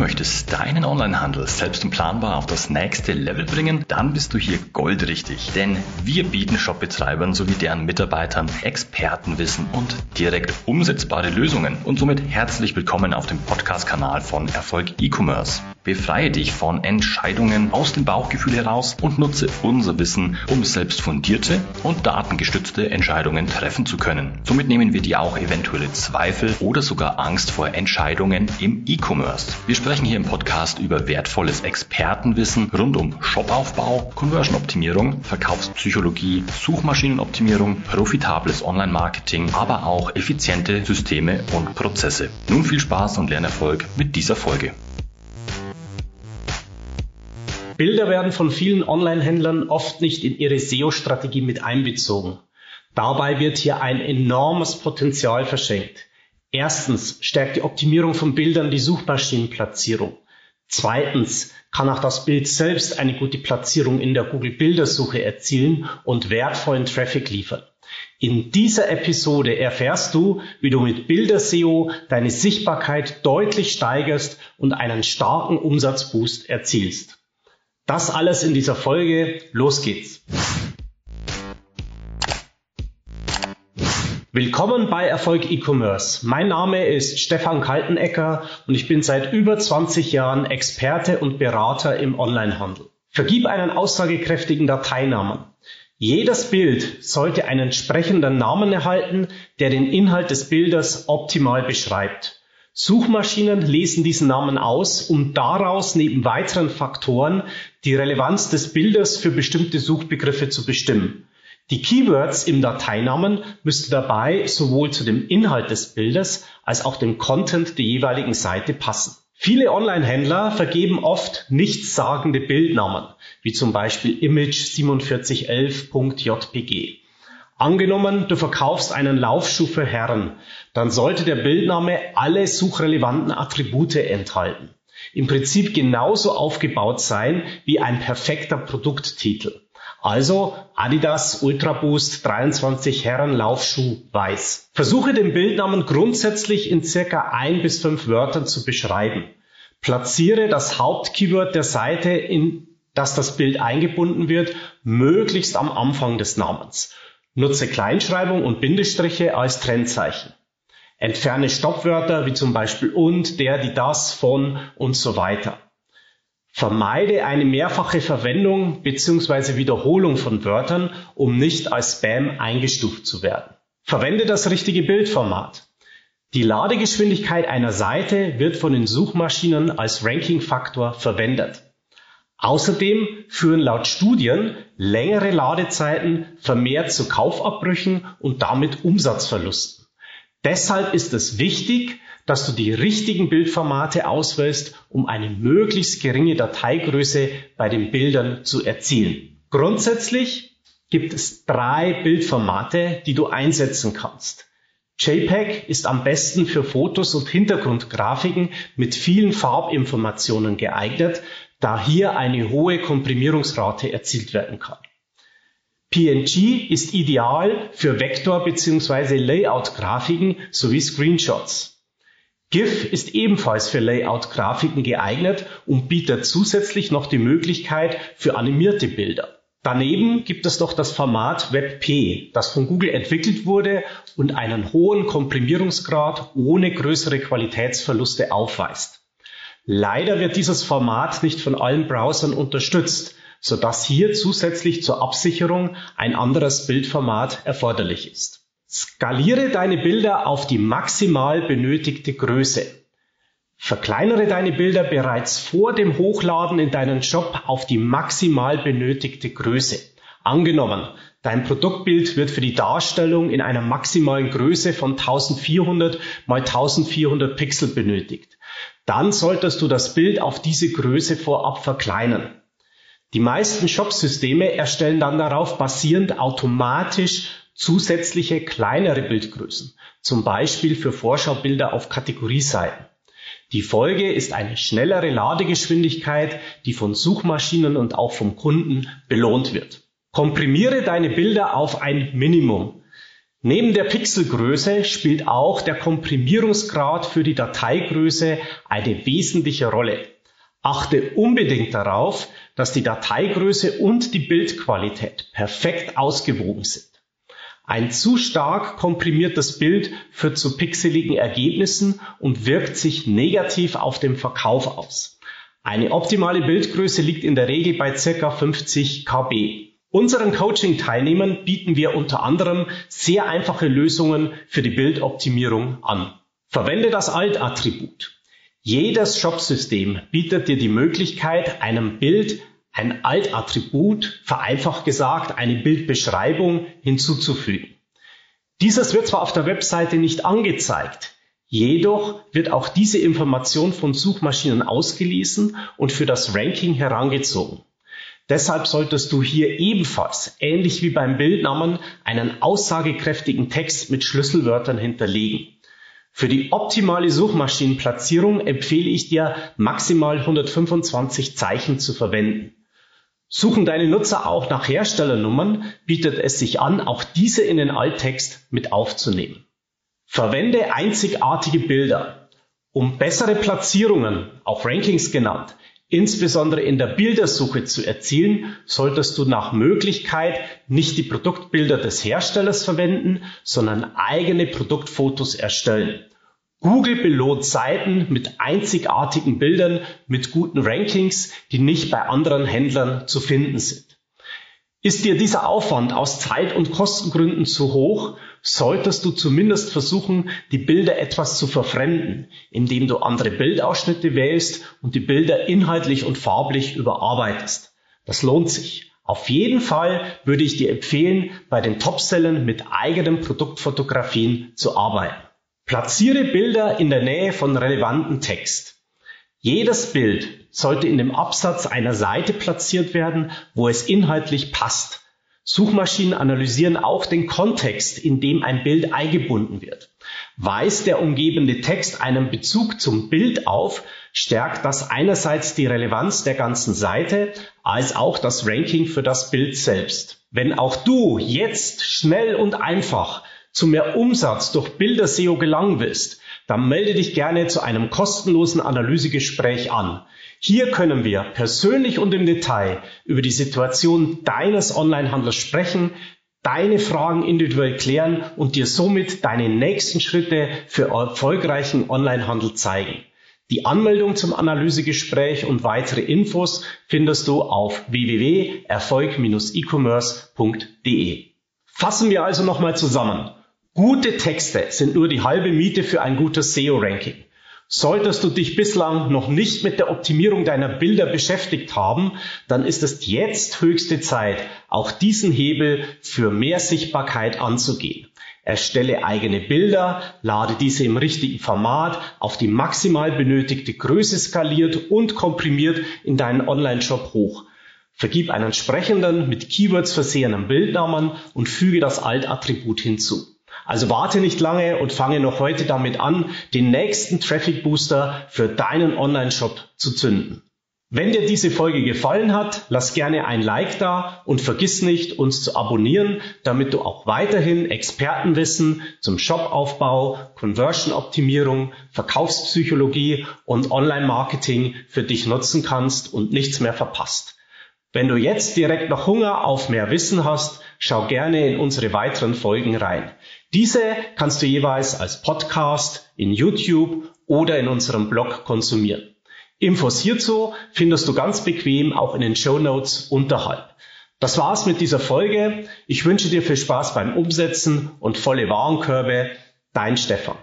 möchtest deinen Onlinehandel selbst und planbar auf das nächste Level bringen, dann bist du hier goldrichtig. Denn wir bieten Shopbetreibern sowie deren Mitarbeitern Expertenwissen und direkt umsetzbare Lösungen. Und somit herzlich willkommen auf dem Podcast-Kanal von Erfolg E-Commerce. Befreie dich von Entscheidungen aus dem Bauchgefühl heraus und nutze unser Wissen, um selbst fundierte und datengestützte Entscheidungen treffen zu können. Somit nehmen wir dir auch eventuelle Zweifel oder sogar Angst vor Entscheidungen im E-Commerce. Wir sprechen hier im Podcast über wertvolles Expertenwissen rund um Shopaufbau, Conversion-Optimierung, Verkaufspsychologie, Suchmaschinenoptimierung, profitables Online-Marketing, aber auch effiziente Systeme und Prozesse. Nun viel Spaß und Lernerfolg mit dieser Folge. Bilder werden von vielen Online-Händlern oft nicht in ihre SEO-Strategie mit einbezogen. Dabei wird hier ein enormes Potenzial verschenkt. Erstens stärkt die Optimierung von Bildern die Suchmaschinenplatzierung. Zweitens kann auch das Bild selbst eine gute Platzierung in der Google-Bildersuche erzielen und wertvollen Traffic liefern. In dieser Episode erfährst du, wie du mit Bilder-SEO deine Sichtbarkeit deutlich steigerst und einen starken Umsatzboost erzielst. Das alles in dieser Folge. Los geht's. Willkommen bei Erfolg E-Commerce. Mein Name ist Stefan Kaltenecker und ich bin seit über 20 Jahren Experte und Berater im Onlinehandel. Vergib einen aussagekräftigen Dateinamen. Jedes Bild sollte einen entsprechenden Namen erhalten, der den Inhalt des Bildes optimal beschreibt. Suchmaschinen lesen diesen Namen aus, um daraus neben weiteren Faktoren die Relevanz des Bildes für bestimmte Suchbegriffe zu bestimmen. Die Keywords im Dateinamen müssten dabei sowohl zu dem Inhalt des Bildes als auch dem Content der jeweiligen Seite passen. Viele Online-Händler vergeben oft nichtssagende Bildnamen, wie zum Beispiel image4711.jpg. Angenommen, du verkaufst einen Laufschuh für Herren, dann sollte der Bildname alle suchrelevanten Attribute enthalten. Im Prinzip genauso aufgebaut sein wie ein perfekter Produkttitel. Also Adidas Ultra Boost 23 Herren Laufschuh weiß. Versuche den Bildnamen grundsätzlich in circa ein bis fünf Wörtern zu beschreiben. Platziere das Hauptkeyword der Seite, in das das Bild eingebunden wird, möglichst am Anfang des Namens. Nutze Kleinschreibung und Bindestriche als Trennzeichen. Entferne Stoppwörter wie zum Beispiel und, der, die, das, von und so weiter. Vermeide eine mehrfache Verwendung bzw. Wiederholung von Wörtern, um nicht als Spam eingestuft zu werden. Verwende das richtige Bildformat. Die Ladegeschwindigkeit einer Seite wird von den Suchmaschinen als Rankingfaktor verwendet. Außerdem führen laut Studien längere Ladezeiten vermehrt zu Kaufabbrüchen und damit Umsatzverlusten. Deshalb ist es wichtig, dass du die richtigen Bildformate auswählst, um eine möglichst geringe Dateigröße bei den Bildern zu erzielen. Grundsätzlich gibt es drei Bildformate, die du einsetzen kannst. JPEG ist am besten für Fotos und Hintergrundgrafiken mit vielen Farbinformationen geeignet, da hier eine hohe Komprimierungsrate erzielt werden kann. PNG ist ideal für Vektor- bzw. Layout-Grafiken sowie Screenshots. GIF ist ebenfalls für Layout-Grafiken geeignet und bietet zusätzlich noch die Möglichkeit für animierte Bilder. Daneben gibt es noch das Format WebP, das von Google entwickelt wurde und einen hohen Komprimierungsgrad ohne größere Qualitätsverluste aufweist. Leider wird dieses Format nicht von allen Browsern unterstützt, sodass hier zusätzlich zur Absicherung ein anderes Bildformat erforderlich ist. Skaliere deine Bilder auf die maximal benötigte Größe. Verkleinere deine Bilder bereits vor dem Hochladen in deinen Shop auf die maximal benötigte Größe. Angenommen, dein Produktbild wird für die Darstellung in einer maximalen Größe von 1400 mal 1400 Pixel benötigt dann solltest du das Bild auf diese Größe vorab verkleinern. Die meisten Shop-Systeme erstellen dann darauf basierend automatisch zusätzliche kleinere Bildgrößen, zum Beispiel für Vorschaubilder auf Kategorieseiten. Die Folge ist eine schnellere Ladegeschwindigkeit, die von Suchmaschinen und auch vom Kunden belohnt wird. Komprimiere deine Bilder auf ein Minimum. Neben der Pixelgröße spielt auch der Komprimierungsgrad für die Dateigröße eine wesentliche Rolle. Achte unbedingt darauf, dass die Dateigröße und die Bildqualität perfekt ausgewogen sind. Ein zu stark komprimiertes Bild führt zu pixeligen Ergebnissen und wirkt sich negativ auf den Verkauf aus. Eine optimale Bildgröße liegt in der Regel bei ca. 50 KB. Unseren Coaching-Teilnehmern bieten wir unter anderem sehr einfache Lösungen für die Bildoptimierung an. Verwende das Alt-Attribut. Jedes Shop-System bietet dir die Möglichkeit, einem Bild ein Alt-Attribut, vereinfacht gesagt eine Bildbeschreibung hinzuzufügen. Dieses wird zwar auf der Webseite nicht angezeigt, jedoch wird auch diese Information von Suchmaschinen ausgelesen und für das Ranking herangezogen. Deshalb solltest du hier ebenfalls, ähnlich wie beim Bildnamen, einen aussagekräftigen Text mit Schlüsselwörtern hinterlegen. Für die optimale Suchmaschinenplatzierung empfehle ich dir, maximal 125 Zeichen zu verwenden. Suchen deine Nutzer auch nach Herstellernummern, bietet es sich an, auch diese in den Alttext mit aufzunehmen. Verwende einzigartige Bilder. Um bessere Platzierungen, auch Rankings genannt, insbesondere in der Bildersuche zu erzielen, solltest du nach Möglichkeit nicht die Produktbilder des Herstellers verwenden, sondern eigene Produktfotos erstellen. Google belohnt Seiten mit einzigartigen Bildern mit guten Rankings, die nicht bei anderen Händlern zu finden sind. Ist dir dieser Aufwand aus Zeit- und Kostengründen zu hoch, solltest du zumindest versuchen, die Bilder etwas zu verfremden, indem du andere Bildausschnitte wählst und die Bilder inhaltlich und farblich überarbeitest. Das lohnt sich. Auf jeden Fall würde ich dir empfehlen, bei den Topsellern mit eigenen Produktfotografien zu arbeiten. Platziere Bilder in der Nähe von relevanten Text. Jedes Bild sollte in dem Absatz einer Seite platziert werden, wo es inhaltlich passt. Suchmaschinen analysieren auch den Kontext, in dem ein Bild eingebunden wird. Weist der umgebende Text einen Bezug zum Bild auf, stärkt das einerseits die Relevanz der ganzen Seite, als auch das Ranking für das Bild selbst. Wenn auch du jetzt schnell und einfach zu mehr Umsatz durch Bilder-SEO gelangen willst, dann melde dich gerne zu einem kostenlosen Analysegespräch an. Hier können wir persönlich und im Detail über die Situation deines Onlinehandels sprechen, deine Fragen individuell klären und dir somit deine nächsten Schritte für erfolgreichen Onlinehandel zeigen. Die Anmeldung zum Analysegespräch und weitere Infos findest du auf www.erfolg-e-commerce.de. Fassen wir also nochmal zusammen. Gute Texte sind nur die halbe Miete für ein gutes SEO-Ranking. Solltest du dich bislang noch nicht mit der Optimierung deiner Bilder beschäftigt haben, dann ist es jetzt höchste Zeit, auch diesen Hebel für mehr Sichtbarkeit anzugehen. Erstelle eigene Bilder, lade diese im richtigen Format auf die maximal benötigte Größe skaliert und komprimiert in deinen Online-Shop hoch. Vergib einen sprechenden, mit Keywords versehenen Bildnamen und füge das Alt-Attribut hinzu. Also warte nicht lange und fange noch heute damit an, den nächsten Traffic Booster für deinen Online-Shop zu zünden. Wenn dir diese Folge gefallen hat, lass gerne ein Like da und vergiss nicht, uns zu abonnieren, damit du auch weiterhin Expertenwissen zum Shopaufbau, Conversion-Optimierung, Verkaufspsychologie und Online-Marketing für dich nutzen kannst und nichts mehr verpasst. Wenn du jetzt direkt noch Hunger auf mehr Wissen hast, schau gerne in unsere weiteren Folgen rein. Diese kannst du jeweils als Podcast, in YouTube oder in unserem Blog konsumieren. Infos hierzu findest du ganz bequem auch in den Show Notes unterhalb. Das war's mit dieser Folge. Ich wünsche dir viel Spaß beim Umsetzen und volle Warenkörbe. Dein Stefan.